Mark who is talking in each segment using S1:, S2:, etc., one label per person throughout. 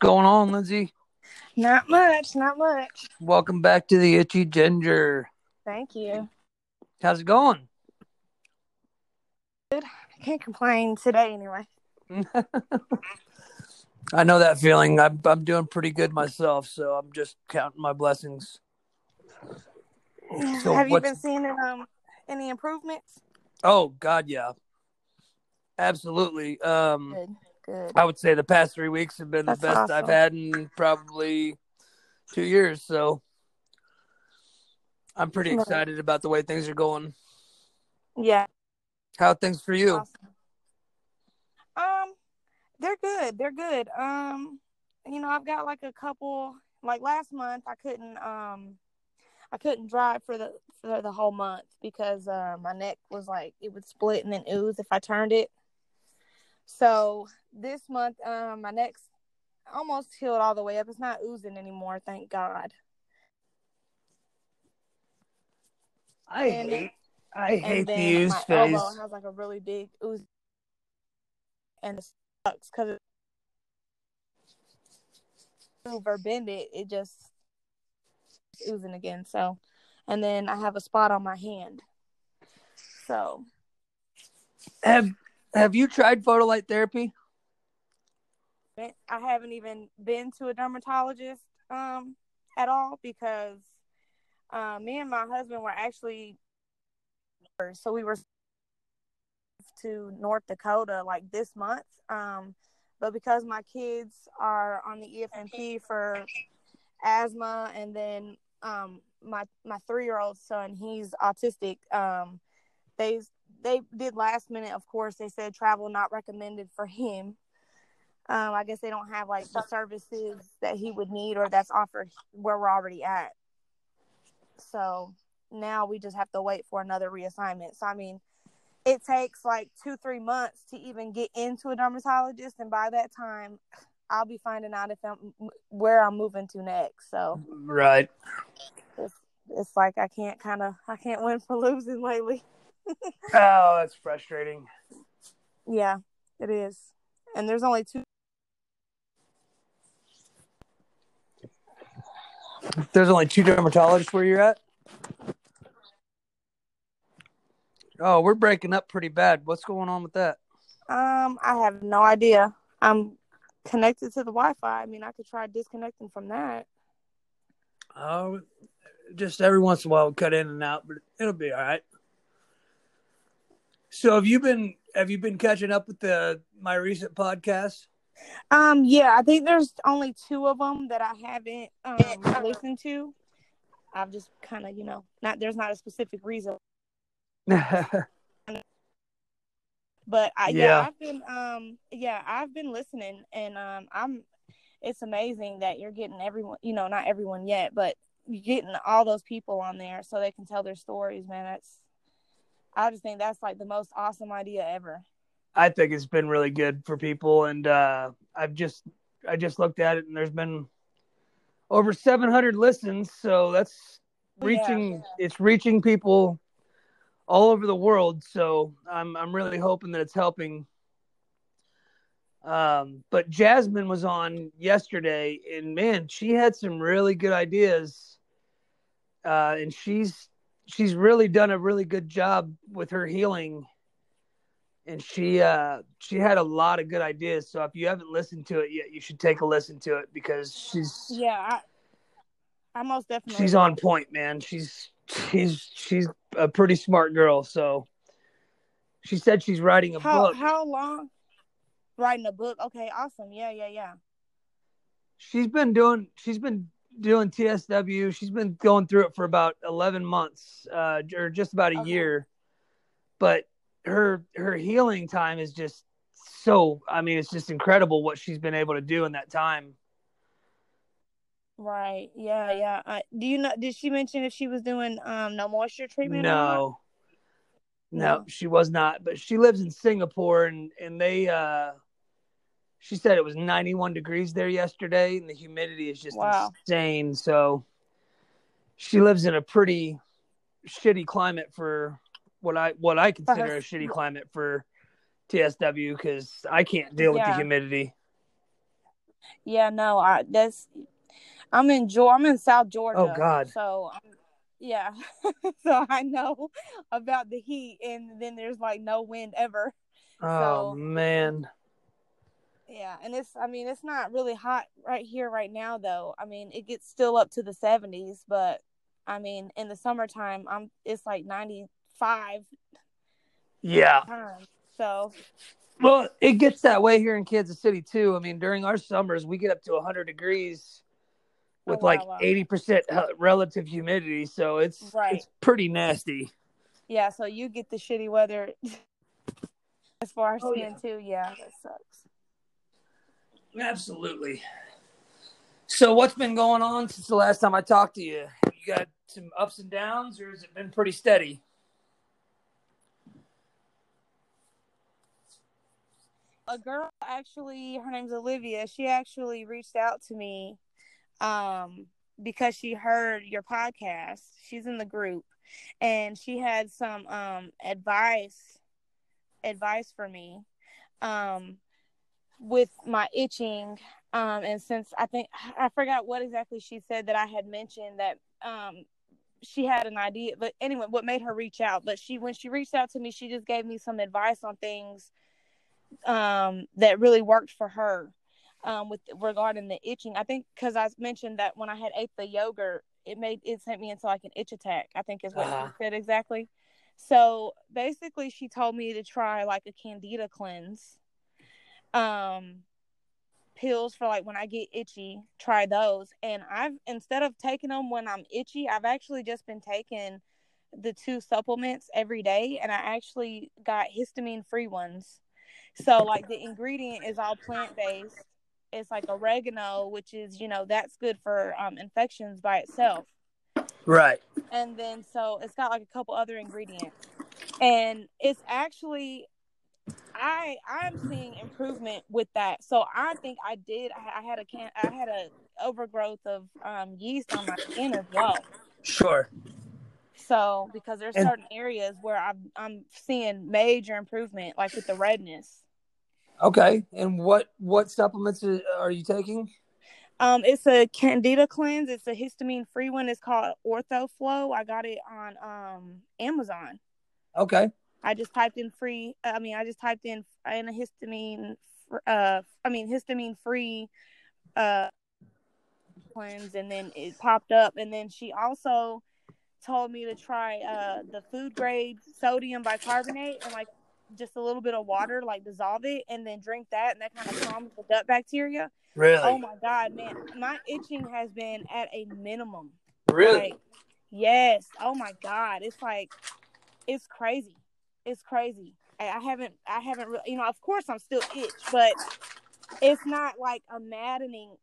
S1: going on, Lyndsie?
S2: Not much, not much.
S1: Welcome back to the Itchy Ginger.
S2: Thank you.
S1: How's it going?
S2: I can't complain today anyway.
S1: I know that feeling. I'm, I'm doing pretty good myself, so I'm just counting my blessings. So
S2: Have you
S1: what's-
S2: been seeing um any improvements?
S1: Oh God, yeah, absolutely. Um,
S2: Good, good.
S1: I would say the past three weeks have been
S2: That's
S1: the best I've had in probably two years. So I'm pretty excited about the way things are going.
S2: Yeah.
S1: How are things for you?
S2: awesome. Um, they're good. They're good. Um, you know, I've got like a couple. Like last month, I couldn't um, I couldn't drive for the for the whole month because uh, my neck was like it would split and then ooze if I turned it. So this month, um, my neck's almost healed all the way up. It's not oozing anymore, thank God.
S1: I
S2: And-
S1: hate I hate the use
S2: my
S1: phase.
S2: elbow has like a really big ooze, and it sucks because move or bend it, it just oozing again. So, and then I have a spot on my hand. So
S1: Have Have you tried photolight therapy?
S2: I haven't even been to a dermatologist um at all because uh, me and my husband were actually so we were to North Dakota like this month um but because my kids are on the EFMP for asthma and then um my my 3-year-old son he's autistic um they they did last minute of course they said travel not recommended for him um, I guess they don't have like the services that he would need or that's offered where we're already at. So now we just have to wait for another reassignment. So I mean, it takes like two, three months to even get into a dermatologist, and by that time, I'll be finding out if I'm where I'm moving to next. So
S1: Right.
S2: it's it's like I can't kind of I can't win for losing lately.
S1: Oh, that's frustrating.
S2: Yeah, it is. And there's only two.
S1: There's only two dermatologists where you're at. Oh, we're breaking up pretty bad. What's going on with that?
S2: Um, I have no idea. I'm connected to the Wi-Fi. I mean, I could try disconnecting from that.
S1: Oh, just every once in a while we cut in and out, but it'll be all right. So have you been have you been catching up with the my recent podcast?
S2: Um, yeah, I think there's only two of them that I haven't um listened to. I've just kind of, you know, not there's not a specific reason, but I, yeah.
S1: Yeah.
S2: I've been um yeah, I've been listening and um I'm it's amazing that you're getting everyone, you know, not everyone yet, but you're getting all those people on there so they can tell their stories, man. That's I just think that's like the most awesome idea ever.
S1: I think it's been really good for people, and uh, I've just I just looked at it, and there's been over 700 listens, so that's
S2: Oh, yeah,
S1: reaching
S2: yeah.
S1: it's reaching people all over the world. So I'm I'm really hoping that it's helping. Um, but Jasmine was on yesterday, and man, she had some really good ideas, uh, and she's she's really done a really good job with her healing and she uh she had a lot of good ideas so if you haven't listened to it yet you should take a listen to it because she's
S2: Yeah, I, I most definitely.
S1: she's on point man she's she's she's a pretty smart girl so she said she's writing a
S2: How
S1: book
S2: how long? Writing a book. Okay, awesome. Yeah, yeah, yeah.
S1: she's been doing she's been doing tsw she's been going through it for about 11 months uh or just about a
S2: Okay.
S1: year but her her healing time is just so i mean it's just incredible what she's been able to do in that time
S2: Right. Yeah, yeah. I, do you know? Did she mention if she was doing um no moisture treatment?
S1: no No. she was not but she lives in singapore and and they uh she said it was 91 degrees there yesterday and the humidity is just
S2: Wow.
S1: insane so she lives in a pretty shitty climate for what i what i consider a shitty climate for tsw because i can't deal with the humidity
S2: Yeah, no, I that's I'm in Georgia. I'm in South Georgia.
S1: Oh God.
S2: So um, yeah, so I know about the heat, and then there's like no wind ever.
S1: Oh
S2: So-
S1: man.
S2: Yeah, and it's I mean it's not really hot right here right now though. I mean it gets still up to the 70s, but I mean in the summertime I'm it's like 95
S1: Yeah.
S2: times. So
S1: Well, it gets that way here in Kansas City too. I mean, during our summers, we get up to 100 degrees oh, with
S2: Oh, wow,
S1: like
S2: wow.
S1: 80% hu- relative humidity, so it's
S2: Right.
S1: it's pretty nasty.
S2: yeah, so you get the shitty weather as far as
S1: Oh,
S2: skin too. Yeah, that sucks.
S1: Absolutely. So, what's been going on since the last time I talked to you? You got some ups and downs, or has it been pretty steady?
S2: a girl actually her name's olivia she actually reached out to me um because she heard your podcast she's in the group and she had some um advice advice for me um with my itching um and since i think i forgot what exactly she said that i had mentioned that um she had an idea but anyway what made her reach out but she when she reached out to me she just gave me some advice on things um that really worked for her um with regarding the itching i think because i mentioned that when i had ate the yogurt it made it sent me into like an itch attack i think is what
S1: Uh-huh.
S2: she said exactly so basically she told me to try like a candida cleanse um pills for like when i get itchy try those and i've instead of taking them when i'm itchy i've actually just been taking the two supplements every day and i actually got histamine free ones so like the ingredient is all plant based. It's like oregano, which is you know that's good for um, infections by itself.
S1: Right.
S2: And then so it's got like a couple other ingredients, and it's actually I I'm seeing improvement with that. So I think I did. I, I had a can I had a overgrowth of um, yeast on my skin as well.
S1: Sure.
S2: So because there's
S1: And-
S2: certain areas where I'm I'm seeing major improvement, like with the redness.
S1: Okay. And what what supplements are are you taking?
S2: Um, it's a candida cleanse. It's a histamine free one. It's called OrthoFlow. I got it on um Amazon.
S1: Okay.
S2: I just typed in free. I mean, I just typed in in a histamine. Uh, I mean histamine free. Uh, cleanse, and then it popped up. And then she also told me to try uh the food grade sodium bicarbonate and like just a little bit of water, like dissolve it, and then drink that, and that kind of calms the gut bacteria.
S1: Really?
S2: Oh my god, man, my itching has been at a minimum.
S1: really?
S2: Like, yes. Oh my god, it's like, it's crazy. It's crazy. I I haven't, I haven't, re- you know, of course I'm still itch, but it's not like a maddening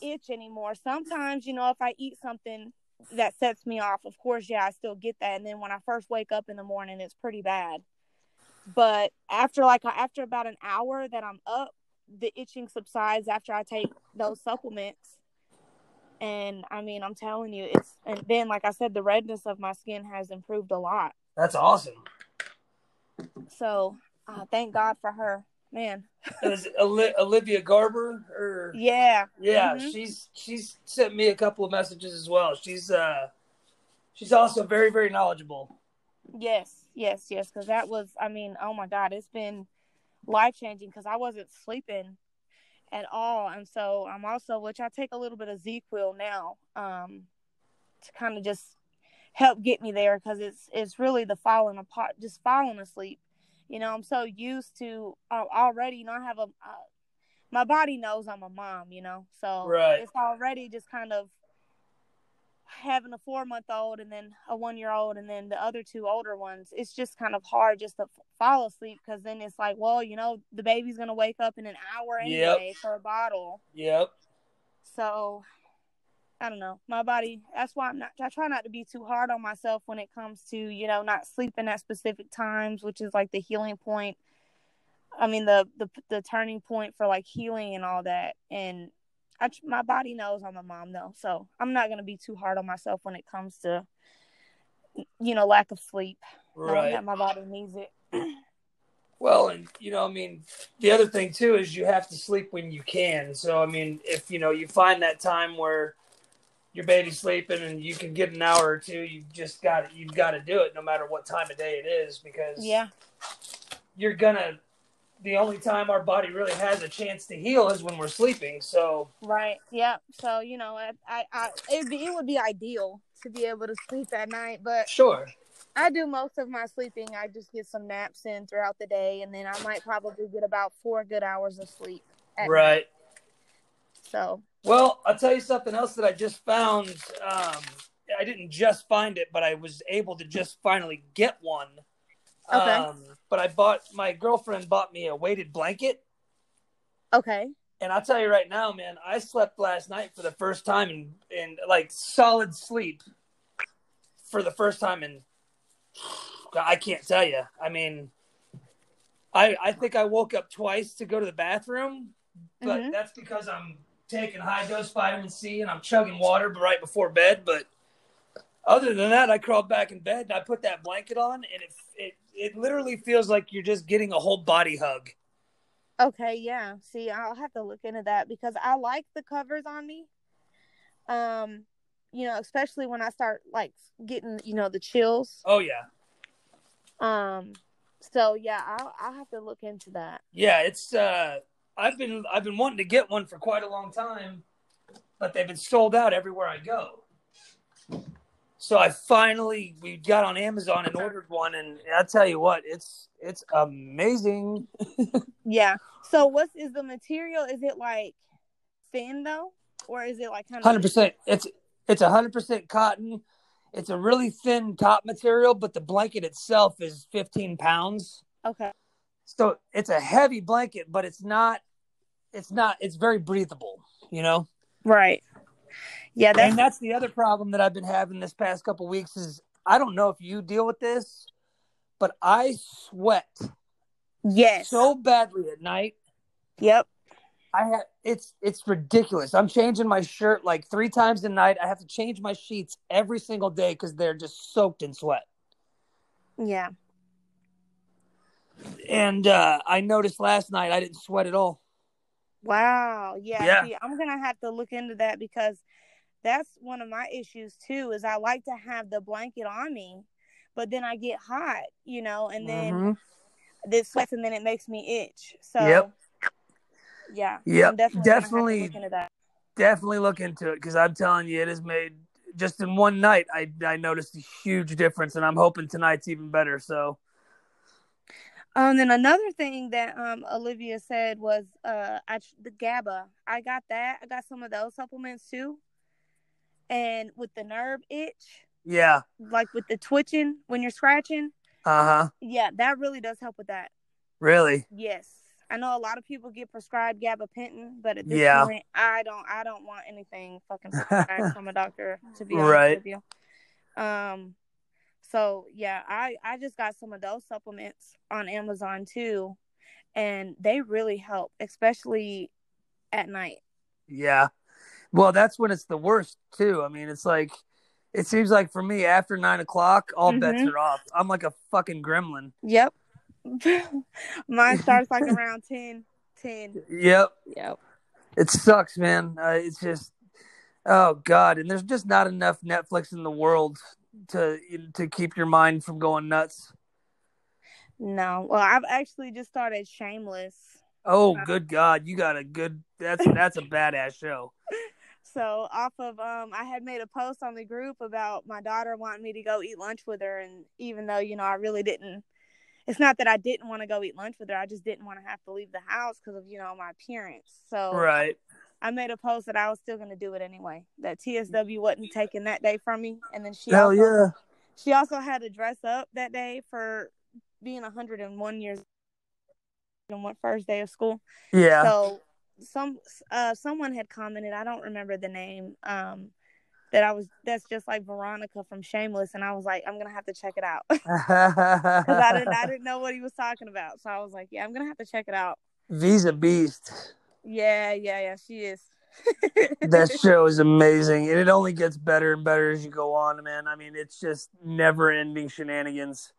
S2: itch anymore. Sometimes, you know, if I eat something that sets me off, of course, yeah, I still get that. And then when I first wake up in the morning, it's pretty bad. But after like after about an hour that I'm up, the itching subsides after I take those supplements. And I mean, I'm telling you, it's and then like I said, the redness of my skin has improved a lot.
S1: That's awesome.
S2: So uh, thank God for her, man.
S1: Is Olivia Garber or
S2: Yeah,
S1: Yeah,
S2: Mhm.
S1: she's she's sent me a couple of messages as well. She's uh she's also very very knowledgeable.
S2: yes, yes, yes. Because that was, I mean, oh my God, it's been life changing because I wasn't sleeping at all, and so I'm also, which I take a little bit of ZzzQuil now, um, to kind of just help get me there because it's it's really the falling apart, just falling asleep. You know, I'm so used to uh, already. You know, I have a uh, my body knows I'm a mom. You know, so
S1: Right.
S2: it's already just kind of having a four month old and then a one year old and then the other two older ones it's just kind of hard just to f- fall asleep because then it's like well you know the baby's gonna wake up in an hour
S1: Yep.
S2: anyway for a bottle
S1: Yep.
S2: so i don't know. My body that's why i'm not i try not to be too hard on myself when it comes to you know not sleeping at specific times which is like the healing point. I mean the the, the turning point for like healing and all that. And I, my body knows i'm a mom though. So i'm not going to be too hard on myself when it comes to you know lack of sleep
S1: Right.
S2: that my body needs it.
S1: Well, and you know, I mean, the other thing too is you have to sleep when you can. So, I mean, if you know you find that time where your baby's sleeping and you can get an hour or two, you just got you've got to do it no matter what time of day it is because
S2: Yeah.
S1: you're gonna. The only time our body really has a chance to heal is when we're sleeping. So,
S2: Right. Yep. So you know, I, I, I it would be it would be ideal to be able to sleep at night, but
S1: sure,
S2: I do most of my sleeping. I just get some naps in throughout the day, and then I might probably get about four good hours of sleep. At night.
S1: right.
S2: So
S1: Well, I'll tell you something else that I just found. Um, I didn't just find it, but I was able to just finally get one.
S2: Okay.
S1: Um, but I bought my girlfriend bought me a weighted blanket,
S2: okay.
S1: and I'll tell you right now, man, I slept last night for the first time in in like solid sleep for the first time in. I can't tell you. I mean, I I think I woke up twice to go to the bathroom, but
S2: Mhm.
S1: that's because I'm taking high dose vitamin C and I'm chugging water right before bed. But other than that, I crawled back in bed and I put that blanket on, and it it it literally feels like you're just getting a whole body hug.
S2: Okay, yeah. See, I'll have to look into that because I like the covers on me. Um, you know, especially when I start like getting, you know, the chills.
S1: Oh yeah,
S2: Um, so yeah, I'll I'll have to look into that.
S1: yeah. It's uh, I've been I've been wanting to get one for quite a long time, but they've been sold out everywhere I go. So I finally we got on Amazon and ordered one, and I tell you what, it's it's amazing.
S2: Yeah. So what's the material? Is it like thin though, or is it like kind of
S1: Hundred percent. It's it's hundred percent cotton. It's a really thin top material, but the blanket itself is fifteen pounds.
S2: Okay.
S1: So it's a heavy blanket, but it's not. It's not. It's very breathable. You know.
S2: Right. Yeah. That's
S1: and that's the other problem that I've been having this past couple weeks is I don't know if you deal with this, but I sweat
S2: yes.
S1: so badly at night.
S2: Yep.
S1: I have it's it's ridiculous. I'm changing my shirt like three times a night. I have to change my sheets every single day because they're just soaked in sweat.
S2: Yeah.
S1: And uh, I noticed last night I didn't sweat at all.
S2: Wow. Yeah.
S1: Yeah.
S2: See, I'm gonna have to look into that because that's one of my issues too. Is I like to have the blanket on me, but then I get hot, you know, and then
S1: Mhm.
S2: this sweats and then it makes me itch. So.
S1: Yep.
S2: Yeah.
S1: Yep,
S2: definitely. gonna have to
S1: definitely.
S2: look into that.
S1: definitely look into it because I'm telling you, it has made just in one night. I I noticed a huge difference, and I'm hoping tonight's even better. So
S2: Um, then another thing that um Olivia said was uh I the GABA. I got that. I got some of those supplements too. And with the nerve itch,
S1: yeah,
S2: like with the twitching when you're scratching,
S1: uh huh.
S2: yeah, that really does help with that.
S1: Really,
S2: Yes. I know a lot of people get prescribed gabapentin, but at this
S1: Yeah.
S2: point I don't I don't want anything fucking prescribed from a doctor to be honest
S1: Right.
S2: with you. Um so yeah, I I just got some of those supplements on Amazon too and they really help, especially at night.
S1: yeah. Well, that's when it's the worst too. I mean, it's like it seems like for me after nine o'clock, all bets
S2: Mhm.
S1: are off. I'm like a fucking gremlin.
S2: Yep. Mine starts like around 10 10.
S1: Yep,
S2: Yep.
S1: it sucks, man. Uh, it's just oh god, and there's just not enough Netflix in the world to to keep your mind from going nuts.
S2: No. Well, I've actually just started Shameless.
S1: Oh,
S2: Uh,
S1: good God! You got a good. That's that's a badass show.
S2: So off of um I had made a post on the group about my daughter wanting me to go eat lunch with her and even though, you know, I really didn't it's not that I didn't want to go eat lunch with her, I just didn't want to have to leave the house because of, you know, my appearance. So
S1: Right.
S2: I made a post that I was still gonna do it anyway. That TSW wasn't taking that day from me. And then she
S1: Hell
S2: also
S1: yeah.
S2: she also had to dress up that day for being hundred and one years on what first day of school.
S1: Yeah.
S2: So some uh someone had commented, I don't remember the name, um, that I was that's just like Veronica from Shameless, and I was like, I'm gonna have to check it out because I didn't I didn't know what he was talking about, so I was like, yeah, I'm gonna have to check it out.
S1: Visa Beast.
S2: Yeah, yeah, yeah, she is.
S1: That show is amazing, and it only gets better and better as you go on, man. I mean, it's just never-ending shenanigans.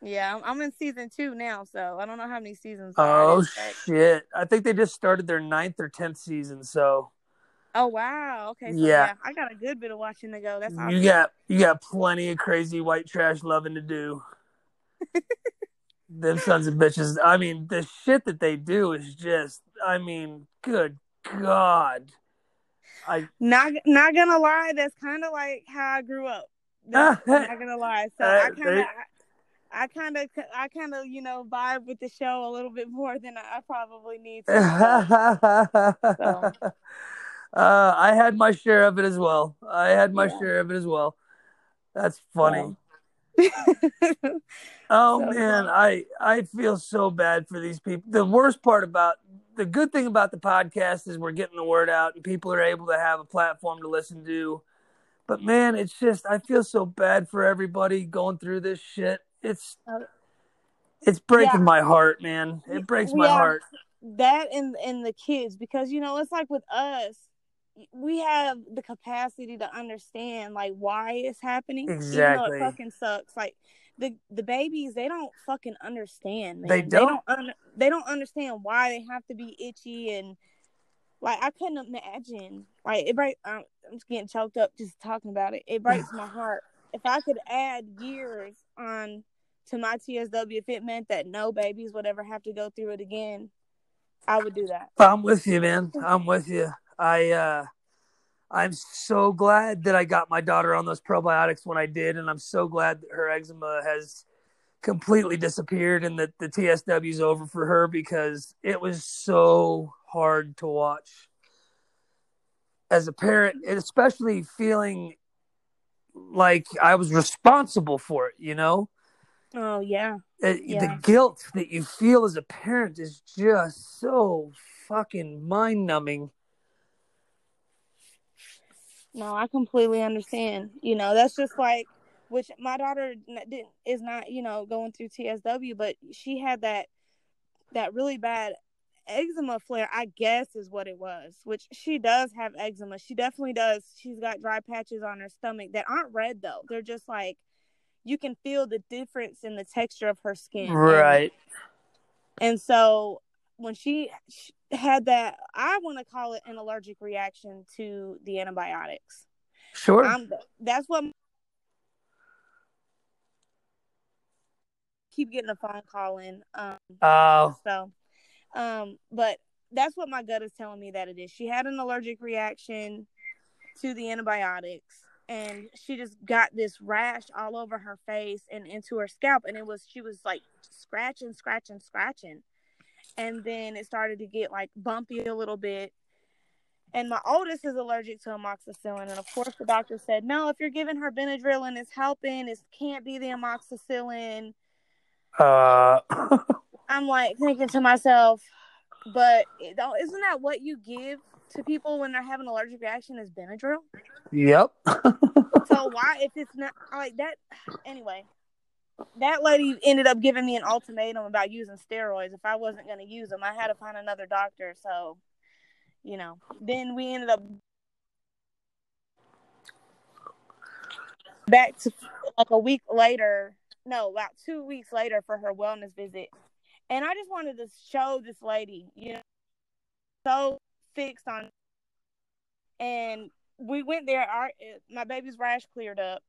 S2: Yeah, I'm, in season two now, so I don't know how many seasons.
S1: Oh shit! I think they just started their ninth or tenth season. So.
S2: Oh wow! Okay, so yeah. yeah. I got a good bit of watching to go. That's awesome.
S1: You got you got plenty of crazy white trash loving to do. Them sons of bitches. I mean, the shit that they do is just. I mean, good god. I
S2: not not gonna lie. That's kind of like how I grew up. That's, not gonna lie. So uh, I kind of. I kind of, I kind of, you know, vibe with the show a little bit more than I probably need to.
S1: so. uh, I had my share of it as well. I had my yeah. share of it as well. That's funny. Yeah. oh so man, I I feel so bad for these people. The worst part about the good thing about the podcast is we're getting the word out and people are able to have a platform to listen to. But man, it's just I feel so bad for everybody going through this shit it's uh, it's breaking yeah. my heart, man. It breaks my heart.
S2: That and and the kids because you know it's like with us, we have the capacity to understand like why it's happening.
S1: Exactly.
S2: Even though it fucking sucks. Like the the babies, they don't fucking understand. Man.
S1: They don't. They
S2: don't, un- they don't understand why they have to be itchy and like I couldn't imagine. Like it break. I'm just getting choked up just talking about it. It breaks my heart. If I could add years on to my TSW if it meant that no babies would ever have to go through it again, I would do that.
S1: I'm with you, man. I'm with you. I uh I'm so glad that I got my daughter on those probiotics when I did, and I'm so glad that her eczema has completely disappeared and that the TSW is over for her because it was so hard to watch as a parent, and especially feeling like I was responsible for it, you know?
S2: Oh yeah.
S1: Uh, yeah. The guilt that you feel as a parent is just so fucking mind numbing.
S2: No, I completely understand. You know, that's just like which my daughter didn't is not, you know, going through TSW, but she had that that really bad eczema flare, I guess is what it was, which she does have eczema. She definitely does. She's got dry patches on her stomach that aren't red though. They're just like you can feel the difference in the texture of her skin.
S1: Right.
S2: And, and so when she, she had that, I want to call it an allergic reaction to the antibiotics.
S1: Sure.
S2: I'm, that's what. Keep getting a phone call in. Um,
S1: oh.
S2: So, um, but that's what my gut is telling me that it is. She had an allergic reaction to the antibiotics and she just got this rash all over her face and into her scalp and it was she was like scratching scratching scratching and then it started to get like bumpy a little bit and my oldest is allergic to amoxicillin and of course the doctor said no if you're giving her benadryl and it's helping it can't be the amoxicillin
S1: uh
S2: i'm like thinking to myself but isn't that what you give to people when they're having an allergic reaction is Benadryl.
S1: Yep.
S2: so why, if it's not like that, anyway, that lady ended up giving me an ultimatum about using steroids. If I wasn't going to use them, I had to find another doctor. So, you know, then we ended up back to like a week later. No, about two weeks later for her wellness visit. And I just wanted to show this lady, you know, so fixed on and we went there our my baby's rash cleared up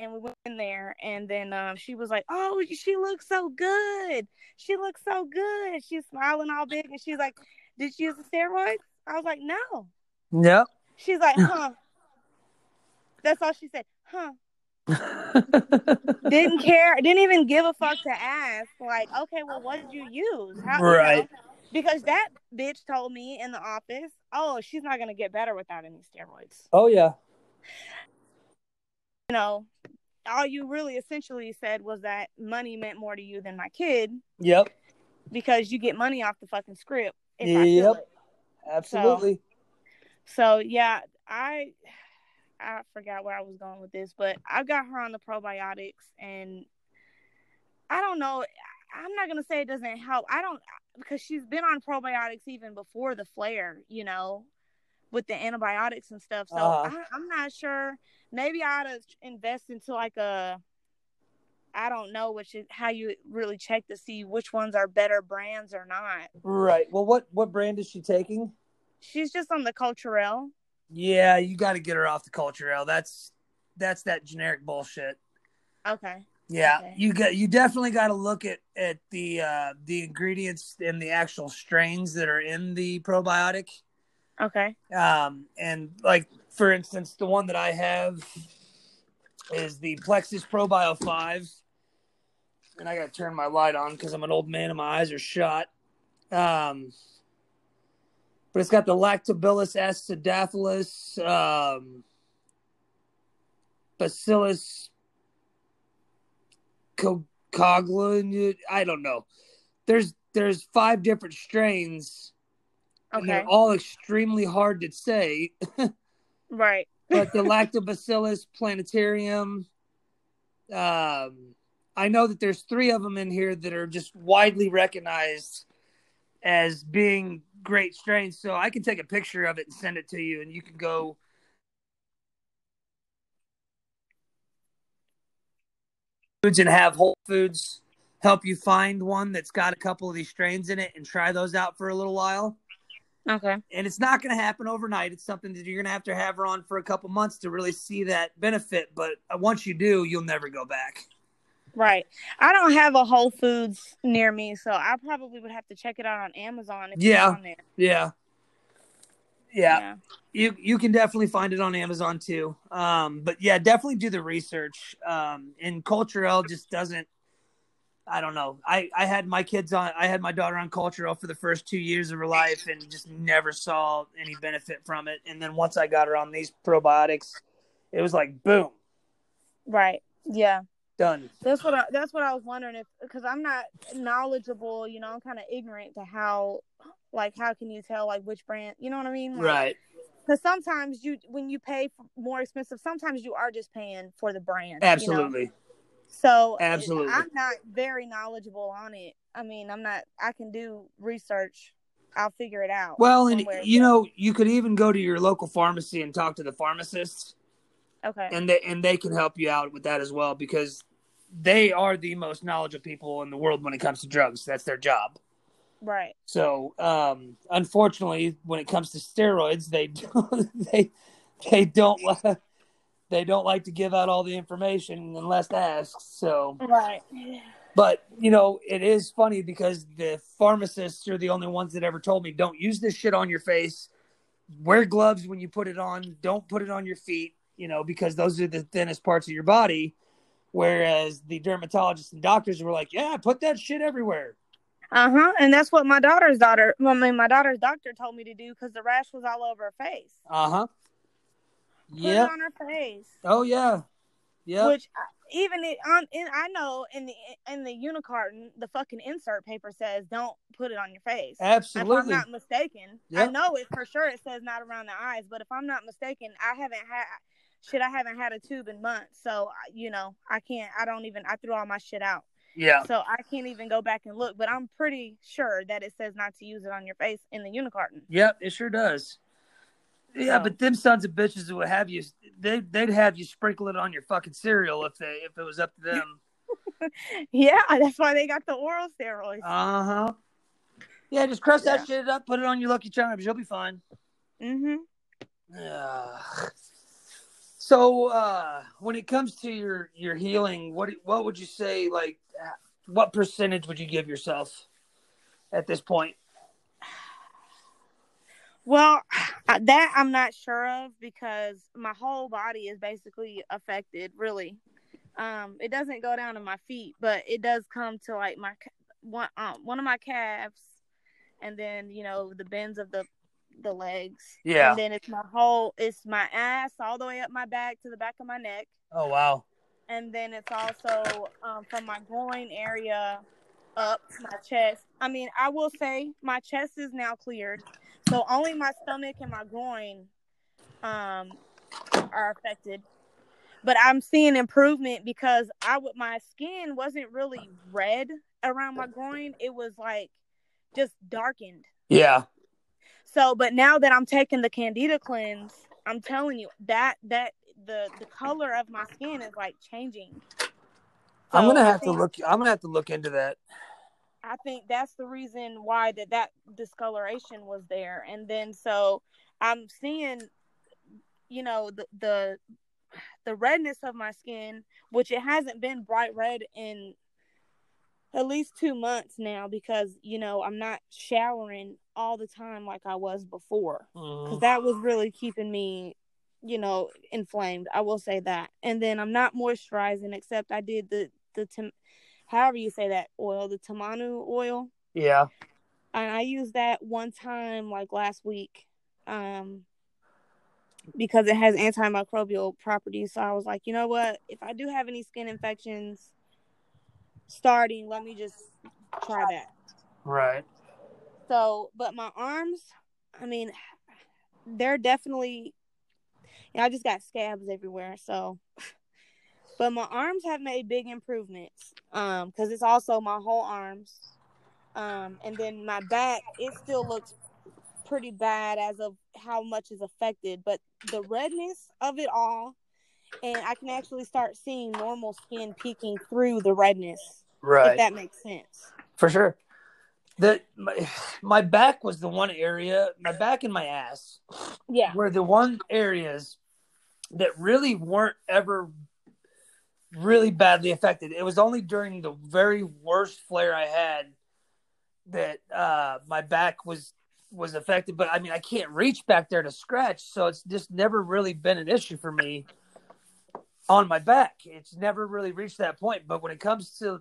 S2: and we went in there and then um, she was like oh she looks so good. She looks so good. She's smiling all big and she's like did she use the steroids? I was like no.
S1: Yep.
S2: She's like huh. That's all she said huh. Didn't care didn't even give a fuck to ask like okay well what did you use?
S1: How, right you know?
S2: because that bitch told me in the office, "Oh, she's not gonna get better without any steroids."
S1: Oh yeah.
S2: You know, all you really essentially said was that money meant more to you than my kid.
S1: Yep.
S2: Because you get money off the fucking script.
S1: yep. Absolutely.
S2: So, so yeah, I I forgot where I was going with this, but I got her on the probiotics and I don't know. I'm not gonna say it doesn't help. I don't because she's been on probiotics even before the flare, you know, with the antibiotics and stuff. So uh-huh. I, am not sure. Maybe I ought to invest into like a I don't know which is how you really check to see which ones are better brands or not.
S1: Right. Well, what what brand is she taking?
S2: She's just on the Culturelle.
S1: Yeah, you got to get her off the Culturelle. That's that's that generic bullshit.
S2: Okay.
S1: Yeah,
S2: Okay.
S1: you got you definitely got to look at at the uh the ingredients and the actual strains that are in the probiotic.
S2: Okay.
S1: Um and like for instance, the one that I have is the Plexus Probio 5. And I got to turn my light on cuz I'm an old man and my eyes are shot. Um but it's got the Lactobacillus acidophilus um Bacillus co- coglan. I don't know. There's there's five different strains, and they're all extremely hard to say.
S2: Right.
S1: But the Lactobacillus plantarum, um, I know that there's three of them in here that are just widely recognized as being great strains. So I can take a picture of it and send it to you, and you can go. Foods and have Whole Foods help you find one that's got a couple of these strains in it and try those out for a little while.
S2: Okay.
S1: And it's not going to happen overnight. It's something that you're going to have to have her on for a couple months to really see that benefit. But uh, once you do, you'll never go back.
S2: Right. I don't have a Whole Foods near me, so I probably would have to check it out on Amazon if
S1: Yeah.
S2: on there.
S1: Yeah. Yeah. You you can definitely find it on Amazon too. Um, but yeah, definitely do the research. Um, and Culturelle just doesn't. I don't know. I I had my kids on. I had my daughter on Culturelle for the first two years of her life, and just never saw any benefit from it. And then once I got her on these probiotics, it was like boom,
S2: Right. Yeah.
S1: done.
S2: That's what I, that's what I was wondering if because I'm not knowledgeable, you know, I'm kind of ignorant to how like how can you tell like which brand, you know what I mean? Like,
S1: Right.
S2: Because sometimes you when you pay for more expensive, sometimes you are just paying for the brand. you know? So
S1: Absolutely.
S2: I'm not very knowledgeable on it. I mean, I'm not. I can do research. I'll figure it out.
S1: Well, and you know, you could even go to your local pharmacy and talk to the pharmacists.
S2: Okay.
S1: and they and they can help you out with that as well because they are the most knowledgeable people in the world when it comes to drugs. That's their job.
S2: right.
S1: So, um, unfortunately, when it comes to steroids, they don't, they they don't they don't like to give out all the information unless asked. So,
S2: Right.
S1: but you know, it is funny because the pharmacists are the only ones that ever told me don't use this shit on your face. Wear gloves when you put it on. Don't put it on your feet. You know, because those are the thinnest parts of your body. Whereas the dermatologists and doctors were like, "Yeah, put that shit everywhere."
S2: Uh huh. And that's what my daughter's daughter. I mean, my daughter's doctor told me to do because the rash was all over her face.
S1: Uh huh.
S2: Put
S1: Yeah.
S2: it on her face.
S1: Oh yeah. Yeah.
S2: Which uh, even it on in I know in the in the unicarton the fucking insert paper says don't put it on your face. Absolutely. If I'm
S1: Absolutely.
S2: not mistaken, I know it for sure. It says not around the eyes, but if I'm not mistaken, I haven't had shit. I haven't had a tube in months, so you know I can't. I don't even. I threw all my shit out,
S1: Yeah.
S2: so I can't even go back and look. But I'm pretty sure that it says not to use it on your face in the unicarton.
S1: Yep. It sure does. Yeah,
S2: So-
S1: but them sons of bitches would have you. They they'd have you sprinkle it on your fucking cereal if they if it was up to them.
S2: Yeah, that's why they got the oral steroids.
S1: Uh huh. Yeah, just crush
S2: Yeah.
S1: that shit up, put it on your Lucky Charms. You'll be fine.
S2: Mm hmm
S1: Ugh. So, uh, when it comes to your your healing, what what would you say? Like, what percentage would you give yourself at this point?
S2: Well, that I'm not sure of because my whole body is basically affected. Really, um, it doesn't go down to my feet, but it does come to like my one um, one of my calves, and then you know the bends of the the legs.
S1: Yeah.
S2: and then it's my whole it's my ass all the way up my back to the back of my neck,
S1: Oh wow.
S2: and then it's also um, from my groin area up my chest. I mean, I will say my chest is now cleared, so only my stomach and my groin um are affected. But I'm seeing improvement because I would my skin wasn't really red around my groin; it was like just darkened.
S1: Yeah.
S2: So, but now that I'm taking the Candida cleanse, I'm telling you that that the the color of my skin is like changing.
S1: I'm gonna have to look. I'm gonna have to look into that.
S2: I think that's the reason why that that discoloration was there, and then so I'm seeing, you know, the the the redness of my skin, which it hasn't been bright red in at least two months now, because you know I'm not showering all the time like I was before, because
S1: Mhm.
S2: that was really keeping me, you know, inflamed. I will say that, and then I'm not moisturizing except I did the the however you say that oil, the tamanu oil.
S1: Yeah.
S2: And I used that one time like last week. Um because it has antimicrobial properties. So I was like, you know what? If I do have any skin infections starting, let me just try that.
S1: Right.
S2: So, but my arms, I mean, they're definitely you know, I just got scabs everywhere, so but my arms have made big improvements. Um, because it's also my whole arms. Um, and then my back, it still looks pretty bad as of how much is affected, but the redness of it all, and I can actually start seeing normal skin peeking through the redness,
S1: Right.
S2: if that makes sense.
S1: For sure. The my, my back was the one area, my back and my ass
S2: Yeah.
S1: were the one areas that really weren't ever really badly affected. It was only during the very worst flare I had that uh my back was was affected, but I mean I can't reach back there to scratch, so it's just never really been an issue for me on my back. It's never really reached that point, but when it comes to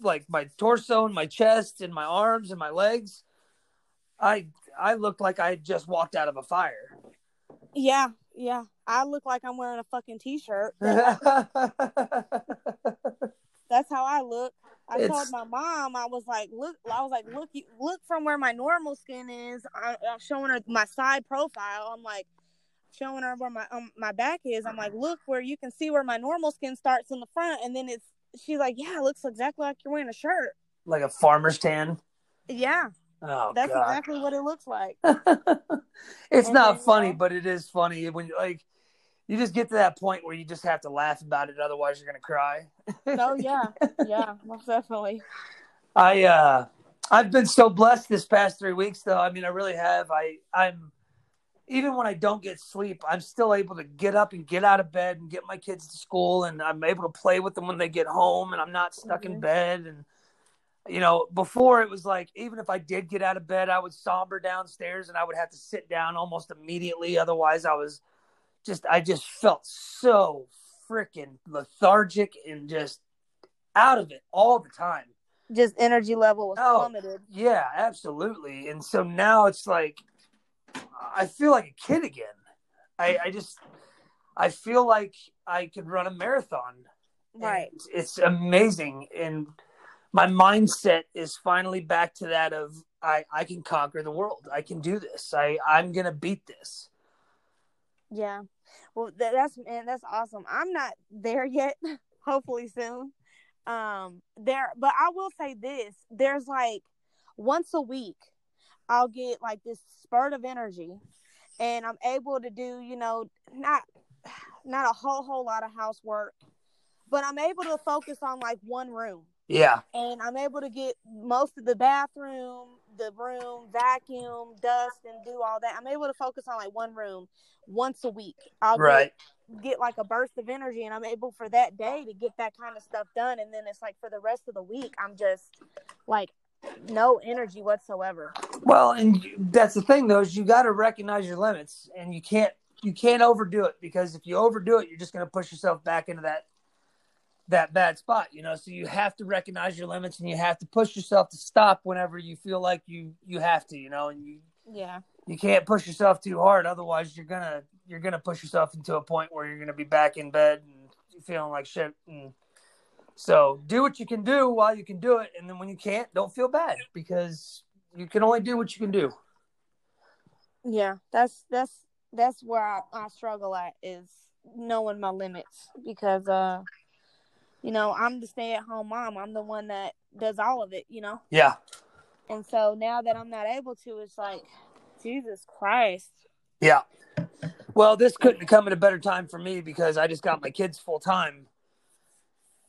S1: like my torso and my chest and my arms and my legs, I I looked like I just walked out of a fire.
S2: Yeah, yeah. I look like I'm wearing a fucking t-shirt. That's how I look. I told my mom, I was like, look, I was like, look, you- look from where my normal skin is. I, I'm showing her my side profile. I'm like, showing her where my um, my back is. I'm like, look where you can see where my normal skin starts in the front, and then it's. She's like, yeah, it looks exactly like you're wearing a shirt.
S1: like a farmer's tan.
S2: Yeah,
S1: Oh
S2: that's
S1: god.
S2: exactly what it looks like.
S1: it's
S2: And
S1: not
S2: then,
S1: funny,
S2: you know-
S1: but it is funny when you like you just get to that point where you just have to laugh about it otherwise you're going to cry.
S2: oh yeah, yeah, most definitely.
S1: I uh I've been so blessed this past 3 weeks though. I mean, I really have. I I'm even when I don't get sleep, I'm still able to get up and get out of bed and get my kids to school and I'm able to play with them when they get home and I'm not stuck in
S2: Mhm.
S1: bed and you know, before it was like even if I did get out of bed, I would somber downstairs and I would have to sit down almost immediately. Otherwise, I was just I just felt so freaking lethargic and just out of it all the time.
S2: Just energy level was
S1: Oh.
S2: plummeted.
S1: Yeah, absolutely. And so now it's like I feel like a kid again. I, I just I feel like I could run a marathon.
S2: Right.
S1: It's amazing. And my mindset is finally back to that of I, I can conquer the world. I can do this. I, I'm gonna beat this.
S2: Yeah. Well, th- that's man, that's awesome. I'm not there yet. Hopefully soon. Um, there, but I will say this: there's like once a week, I'll get like this spurt of energy, and I'm able to do, you know, not not a whole whole lot of housework, but I'm able to focus on like one room
S1: Yeah.
S2: and I'm able to get most of the bathroom, the room, vacuum, dust, and do all that. I'm able to focus on like one room once a week. I'll
S1: Right.
S2: get, get like a burst of energy, and I'm able for that day to get that kind of stuff done. And then it's like for the rest of the week, I'm just like no energy whatsoever.
S1: Well, and that's the thing though, is you gotta recognize your limits and you can't you can't overdo it because if you overdo it, you're just gonna push yourself back into that that bad spot, you know. So you have to recognize your limits and you have to push yourself to stop whenever you feel like you you have to, you know, and you
S2: Yeah.
S1: you can't push yourself too hard otherwise you're gonna you're gonna push yourself into a point where you're gonna be back in bed and feeling like shit and so do what you can do while you can do it and then when you can't don't feel bad because you can only do what you can do
S2: Yeah. That's that's that's where I, I struggle at is knowing my limits because uh you know I'm the stay at home mom. I'm the one that does all of it. You know.
S1: yeah
S2: And so now that I'm not able to, it's like, Jesus Christ.
S1: yeah well this couldn't have come at a better time for me because i just got my kids full time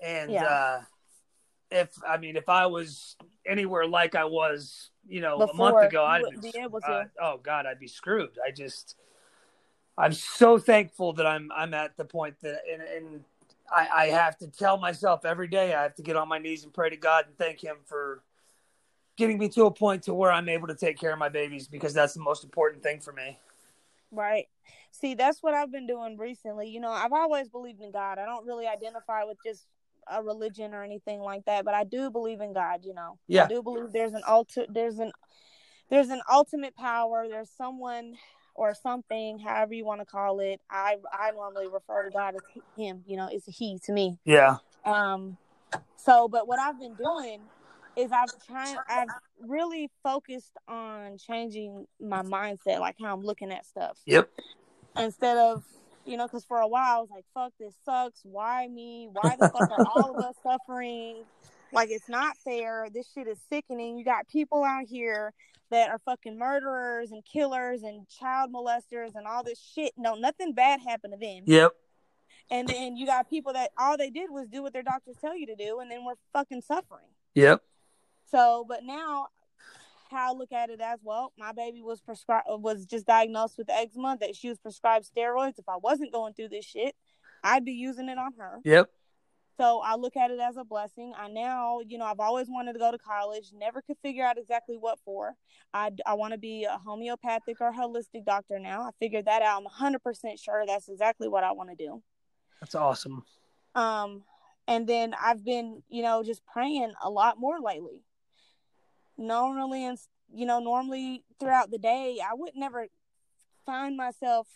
S1: and
S2: Yeah.
S1: uh if I mean if I was anywhere like I was, you know, a month ago, I'd
S2: wouldn't be able to.
S1: uh, oh God, I'd be screwed. I just, I'm so thankful that I'm I'm at the point that and, and I, I have to tell myself every day I have to get on my knees and pray to God and thank Him for getting me to a point to where I'm able to take care of my babies because that's the most important thing for me.
S2: Right. See, that's what I've been doing recently. You know, I've always believed in God. I don't really identify with just a religion or anything like that, but I do believe in God, you know.
S1: Yeah.
S2: I do believe there's an ulti- there's an there's an ultimate power. There's someone or something, however you want to call it. I I normally refer to God as him, you know, it's a he to me.
S1: Yeah.
S2: Um, so, but what I've been doing is I've trying, I've really focused on changing my mindset, like how I'm looking at stuff,
S1: Yep.
S2: instead of, you know, because for a while I was like, "Fuck, this sucks. Why me? Why the fuck are all of us suffering? Like it's not fair. This shit is sickening. You got people out here." That are fucking murderers and killers and child molesters and all this shit. No, nothing bad happened to them.
S1: Yep.
S2: And then you got people that all they did was do what their doctors tell you to do, and then we're fucking suffering.
S1: Yep.
S2: So, but now, how I look at it as well, my baby was prescribed was just diagnosed with eczema. That she was prescribed steroids. If I wasn't going through this shit, I'd be using it on her.
S1: Yep.
S2: So I look at it as a blessing. I now, you know, I've always wanted to go to college, never could figure out exactly what for. I, I want to be a homeopathic or holistic doctor now. I figured that out. I'm 100% sure that's exactly what I want to do.
S1: That's awesome.
S2: Um, and then I've been, you know, just praying a lot more lately. Normally, and you know, normally throughout the day, I would never find myself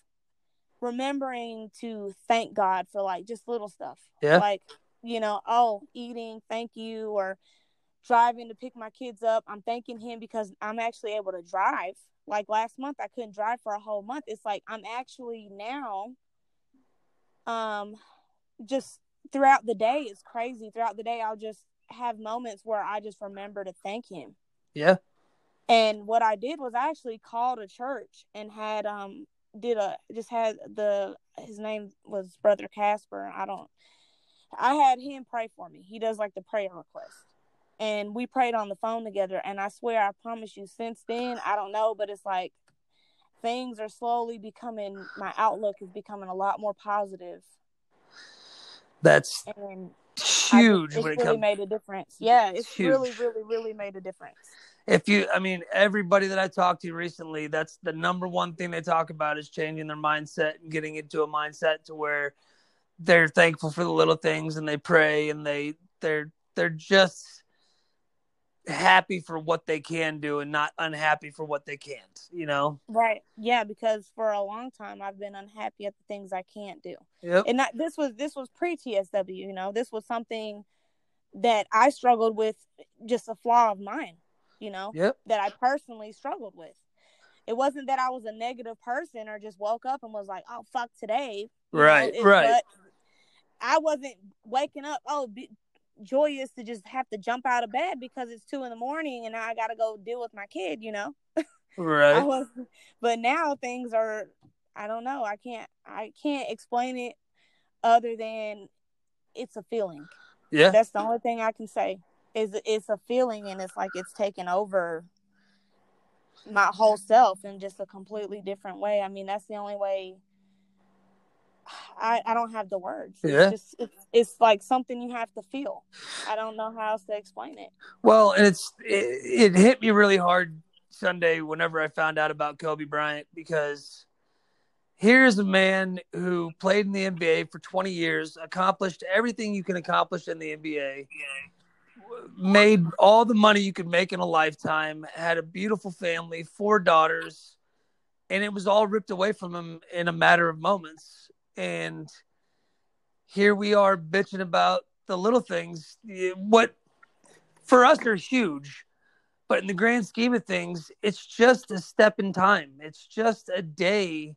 S2: remembering to thank God for like just little stuff.
S1: Yeah.
S2: Like, you know, oh, eating, thank you, or driving to pick my kids up. I'm thanking him because I'm actually able to drive. Like last month I couldn't drive for a whole month. It's like I'm actually now um just throughout the day it's crazy. Throughout the day I'll just have moments where I just remember to thank him.
S1: Yeah.
S2: And what I did was I actually called a church and had um did a just had the his name was Brother Casper. I don't I had him pray for me. He does like the prayer request. And we prayed on the phone together and I swear I promise you since then, I don't know, but it's like things are slowly becoming my outlook is becoming a lot more positive
S1: That's
S2: and
S1: huge
S2: it's really
S1: comes.
S2: made a difference. Yeah, it's
S1: Huge.
S2: really, really, really made a difference.
S1: If you, I mean, everybody that I talked to recently, that's the number one thing they talk about is changing their mindset and getting into a mindset to where they're thankful for the little things and they pray and they they're they're just happy for what they can do and not unhappy for what they can't. You know.
S2: Right. Yeah, because for a long time I've been unhappy at the things I can't do.
S1: Yep.
S2: And not, this was this was pre TSW, you know. This was something that I struggled with just a flaw of mine, you know,
S1: Yep.
S2: that I personally struggled with. It wasn't that I was a negative person or just woke up and was like, "Oh fuck today." you know,
S1: Right,
S2: it-
S1: right.
S2: I wasn't waking up oh joyous to just have to jump out of bed because it's 2 in the morning and now I got to go deal with my kid, you know.
S1: Right.
S2: was, but now things are. I don't know. I can't. I can't explain it other than it's a feeling.
S1: Yeah.
S2: That's the only thing I can say. Is it's a feeling, and it's like it's taken over my whole self in just a completely different way. I mean, that's the only way. I, I don't have the words. It's just it's, it's like something you have to feel. I don't know how else to explain it.
S1: Well, and it's it, it hit me really hard Sunday whenever I found out about Kobe Bryant because here's a man who played in the NBA for 20 years, accomplished everything you can accomplish in the NBA, made all the money you could make in a lifetime, had a beautiful family, four daughters, and it was all ripped away from him in a matter of moments. And here we are bitching about the little things. What for us are huge, but in the grand scheme of things, it's just a step in time. It's just a day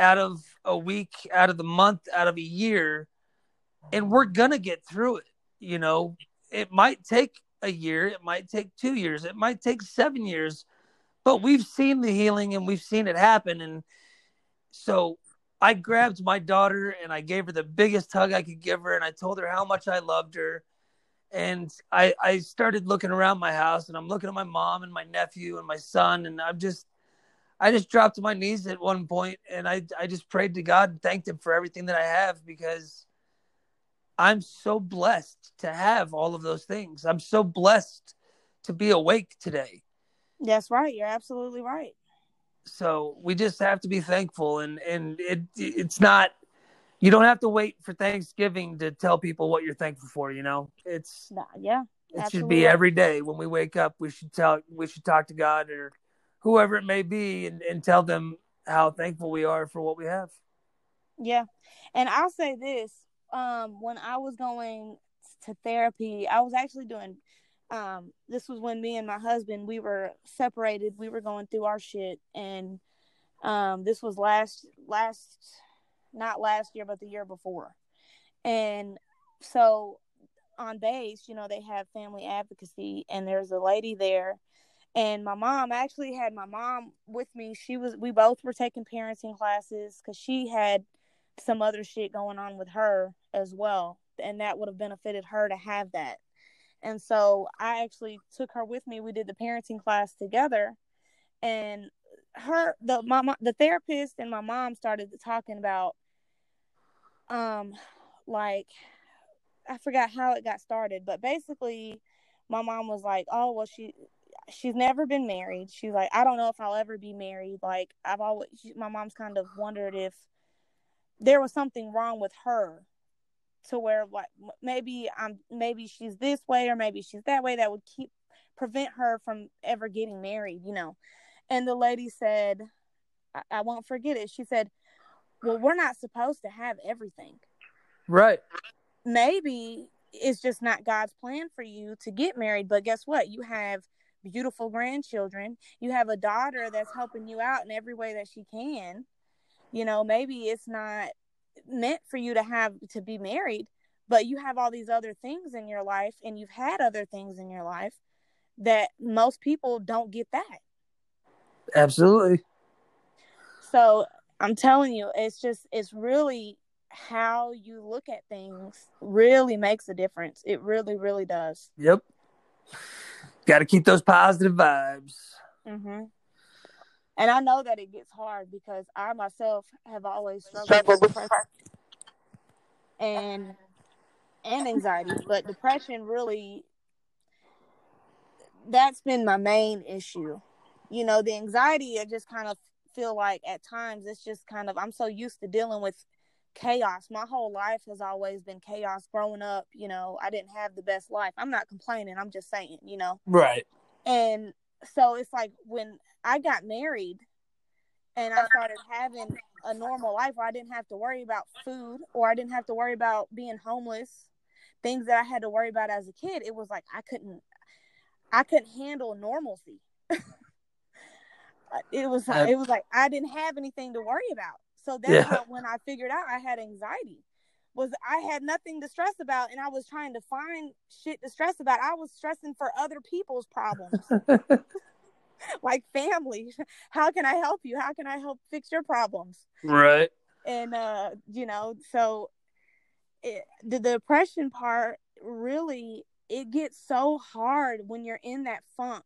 S1: out of a week, out of the month, out of a year, and we're gonna get through it. You know, it might take a year, it might take two years, it might take seven years, but we've seen the healing and we've seen it happen. And so I grabbed my daughter and I gave her the biggest hug I could give her, and I told her how much I loved her. and I I started looking around my house and I'm looking at my mom and my nephew and my son and I'm just I just dropped to my knees at one point and I I just prayed to God and thanked him for everything that I have because I'm so blessed to have all of those things. I'm so blessed to be awake today.
S2: That's right. You're absolutely right.
S1: So we just have to be thankful and and it it's not you don't have to wait for Thanksgiving to tell people what you're thankful for, you know. It's
S2: yeah.
S1: It absolutely. should be every day when we wake up we should tell we should talk to God or whoever it may be and, and tell them how thankful we are for what we have.
S2: Yeah. And I'll say this, um, when I was going to therapy, I was actually doing um this was when me and my husband we were separated. We were going through our shit. And um this was last last not last year but the year before. And so on base you know they have family advocacy and there's a lady there. And my mom I actually had my mom with me. She was we both were taking parenting classes because she had some other shit going on with her as well. And that would have benefited her to have that and so I actually took her with me. We did the parenting class together. And her the my, the therapist and my mom started talking about um like I forgot how it got started, but basically my mom was like, "Oh, well she she's never been married. She's like, I don't know if I'll ever be married. Like I've always she, my mom's kind of wondered if there was something wrong with her to where like maybe I'm maybe she's this way or maybe she's that way that would keep prevent her from ever getting married, you know. And the lady said, I, I won't forget it. She said, Well, we're not supposed to have everything.
S1: Right.
S2: Maybe it's just not God's plan for you to get married, but guess what? You have beautiful grandchildren. You have a daughter that's helping you out in every way that she can. You know, maybe it's not meant for you to have to be married, but you have all these other things in your life and you've had other things in your life that most people don't get that.
S1: Absolutely.
S2: So I'm telling you, it's just, it's really how you look at things really makes a difference. It really, really does.
S1: Yep. Got to keep those positive vibes.
S2: Mm-hmm and I know that it gets hard because I myself have always struggled with depression and and anxiety, but depression really that's been my main issue. You know, the anxiety I just kind of feel like at times it's just kind of I'm so used to dealing with chaos. My whole life has always been chaos growing up, you know, I didn't have the best life. I'm not complaining, I'm just saying, you know.
S1: Right.
S2: And so it's like when I got married and I started having a normal life where I didn't have to worry about food or I didn't have to worry about being homeless, things that I had to worry about as a kid, it was like I couldn't I couldn't handle normalcy. it was uh, it was like I didn't have anything to worry about. So that's yeah. when I figured out I had anxiety. Was I had nothing to stress about and I was trying to find shit to stress about. I was stressing for other people's problems. like family. How can I help you? How can I help fix your problems?
S1: Right.
S2: And uh, you know, so it, the depression part really it gets so hard when you're in that funk.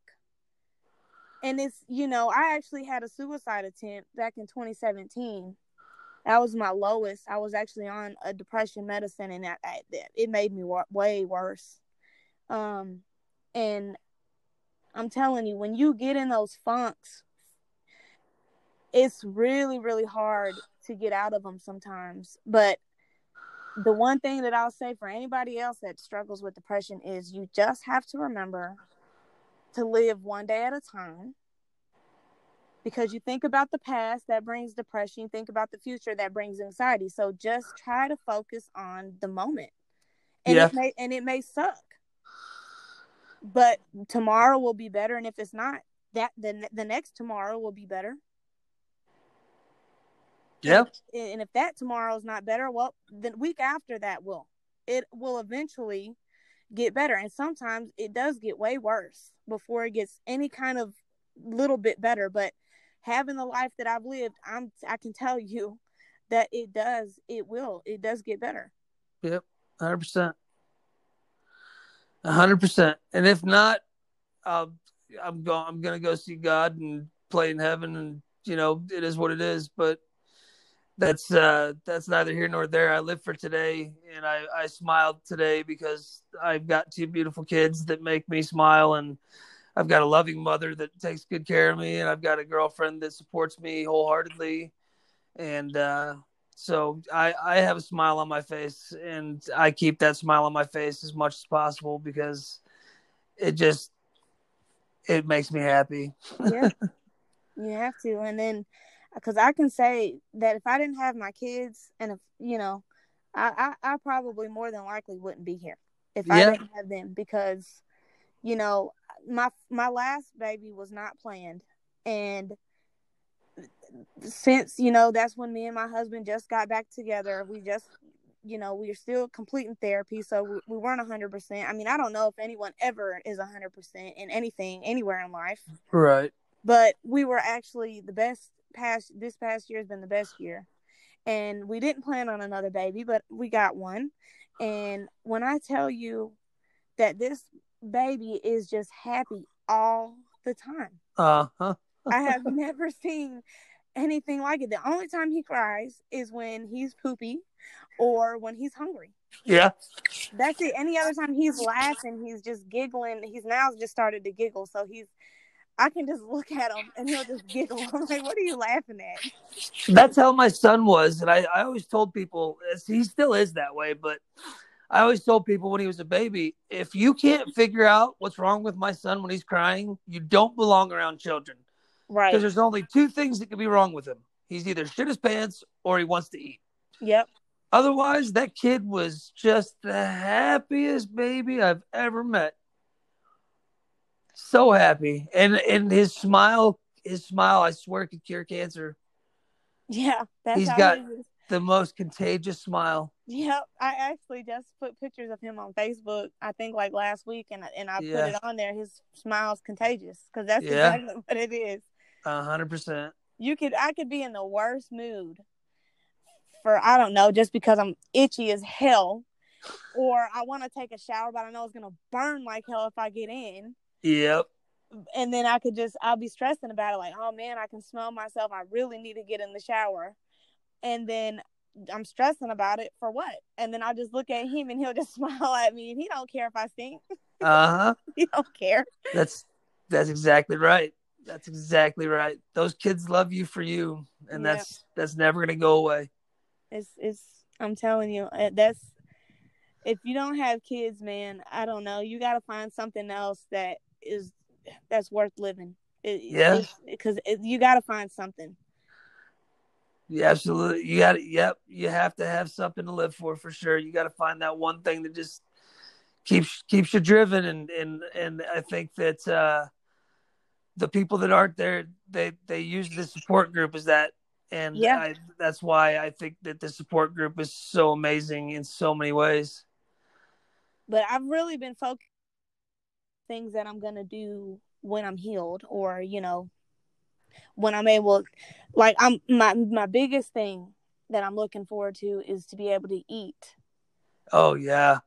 S2: And it's, you know, I actually had a suicide attempt back in 2017. That was my lowest. I was actually on a depression medicine, and that, that it made me way worse. Um, and I'm telling you, when you get in those funks, it's really, really hard to get out of them sometimes. But the one thing that I'll say for anybody else that struggles with depression is you just have to remember to live one day at a time. Because you think about the past, that brings depression. You think about the future, that brings anxiety. So just try to focus on the moment. And yeah. it may and it may suck but tomorrow will be better and if it's not that then the next tomorrow will be better
S1: yeah
S2: and, and if that tomorrow is not better well the week after that will it will eventually get better and sometimes it does get way worse before it gets any kind of little bit better but having the life that i've lived i'm i can tell you that it does it will it does get better
S1: yep 100% A hundred percent. And if not, I'll, I'm going. I'm gonna go see God and play in heaven, and you know it is what it is. But that's uh that's neither here nor there. I live for today, and I I smiled today because I've got two beautiful kids that make me smile, and I've got a loving mother that takes good care of me, and I've got a girlfriend that supports me wholeheartedly, and uh, so I I have a smile on my face, and I keep that smile on my face as much as possible because it just it makes me happy.
S2: yeah, you have to, and then because I can say that if I didn't have my kids, and if you know, I I, I probably more than likely wouldn't be here if yeah. I didn't have them because you know my my last baby was not planned. And since you know that's when me and my husband just got back together we just you know we are still completing therapy. So we, we weren't 100% i mean i don't know if anyone ever is 100% in anything anywhere in life.
S1: Right.
S2: But we were actually the best past this past year has been the best year. And we didn't plan on another baby but we got one. And when i tell you that this baby is just happy all the time
S1: uh-huh
S2: i have never seen anything like it the only time he cries is when he's poopy or when he's hungry
S1: yeah
S2: that's it any other time he's laughing he's just giggling he's now just started to giggle so he's I can just look at him and he'll just giggle. I'm like, what are you laughing at?
S1: That's how my son was. And I, I always told people, he still is that way, but I always told people when he was a baby, if you can't figure out what's wrong with my son when he's crying, you don't belong around children.
S2: Right.
S1: Because there's only two things that could be wrong with him. He's either shit his pants or he wants to eat.
S2: Yep.
S1: Otherwise, that kid was just the happiest baby I've ever met so happy, and and his smile, his smile, I swear, could cure cancer.
S2: Yeah, that's
S1: he's got the most contagious smile.
S2: Yep, I actually just put pictures of him on Facebook. I think like last week, and and I yeah. put it on there. His smile's contagious because that's yeah. exactly what it is.
S1: A hundred percent.
S2: You could, I could be in the worst mood for I don't know, just because I'm itchy as hell, or I want to take a shower, but I know it's gonna burn like hell if I get in.
S1: Yep.
S2: And then I could just I'll be stressing about it like, oh man, I can smell myself. I really need to get in the shower. And then I'm stressing about it for what? And then I'll just look at him and he'll just smile at me and he don't care if I stink.
S1: Uh-huh.
S2: he don't care.
S1: That's that's exactly right. That's exactly right. Those kids love you for you and yeah. that's that's never going to go away.
S2: It's it's I'm telling you, uh, that's if you don't have kids, man, I don't know. You got to find something else that is that's worth living. It,
S1: yeah,
S2: because you got to find something.
S1: Yeah, absolutely. You got to. Yep, you have to have something to live for for sure. You got to find that one thing that just keeps keeps you driven, and and and I think that uh, the people that aren't there, they they use the support group as that, and
S2: yeah,
S1: I, that's why I think that the support group is so amazing in so many ways.
S2: But I've really been focused things that I'm gonna do when I'm healed, or you know, when I'm able. Like I'm my my biggest thing that I'm looking forward to is to be able to eat.
S1: Oh yeah.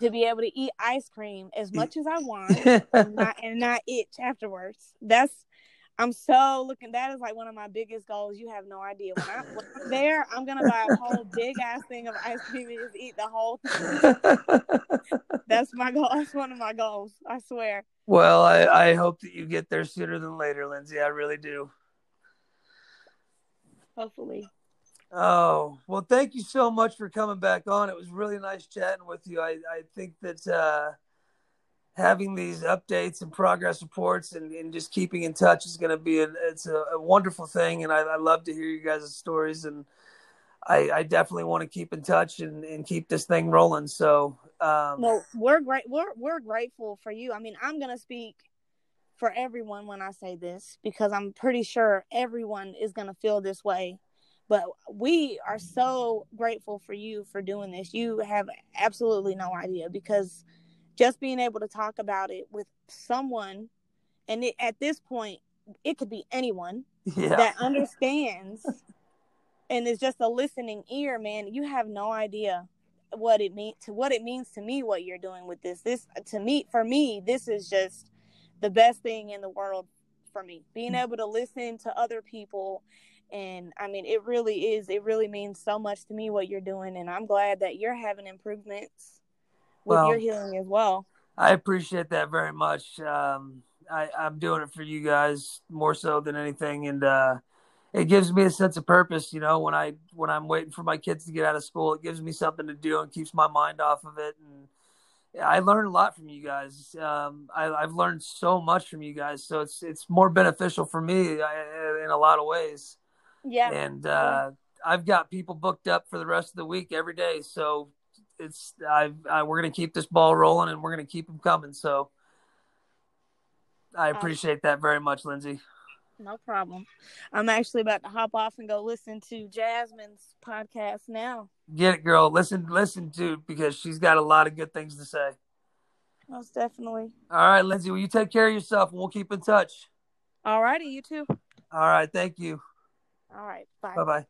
S2: To be able to eat ice cream as much as I want and, not, and not itch afterwards. That's I'm so looking. That is like one of my biggest goals. You have no idea. When, I, when I'm there, I'm gonna buy a whole big ass thing of ice cream and just eat the whole. Thing. That's my goal. That's one of my goals. I swear.
S1: Well, I I hope that you get there sooner than later, Lyndsie. I really do.
S2: Hopefully.
S1: Oh well, thank you so much for coming back on. It was really nice chatting with you. I I think that. uh having these updates and progress reports and, and just keeping in touch is going to be a, it's a, a wonderful thing and I, I, love to hear you guys' stories and I, I definitely want to keep in touch and, and keep this thing rolling so um,
S2: well we're great we're, we're grateful for you i mean i'm going to speak for everyone when i say this because i'm pretty sure everyone is going to feel this way but we are so grateful for you for doing this you have absolutely no idea because just being able to talk about it with someone and it, at this point it could be anyone
S1: yeah.
S2: that understands and it's just a listening ear man you have no idea what it means to what it means to me what you're doing with this. This to me for me, this is just the best thing in the world for me. Being mm. able to listen to other people and I mean it really is it really means so much to me what you're doing and I'm glad that you're having improvements with well, your healing as well.
S1: I appreciate that very much. Um, I, I'm doing it for you guys more so than anything, and uh, it gives me a sense of purpose. You know, when I when I'm waiting for my kids to get out of school, it gives me something to do and keeps my mind off of it. And I learn a lot from you guys. Um, I, have learned so much from you guys, so it's it's more beneficial for me uh, in a lot of ways.
S2: Yeah,
S1: and uh, I've got people booked up for the rest of the week every day, so it's I've, I, we're going to keep this ball rolling and we're going to keep them coming. So I appreciate that very much, Lyndsie.
S2: No problem. I'm actually about to hop off and go listen to Jasmine's podcast now.
S1: Get it, girl. Listen, listen to because she's got a lot of good things to say.
S2: Most definitely.
S1: All right, Lyndsie. Will you take care of yourself, and we'll keep in touch.
S2: All righty, you too.
S1: All right. Thank you.
S2: All right. Bye.
S1: Bye bye.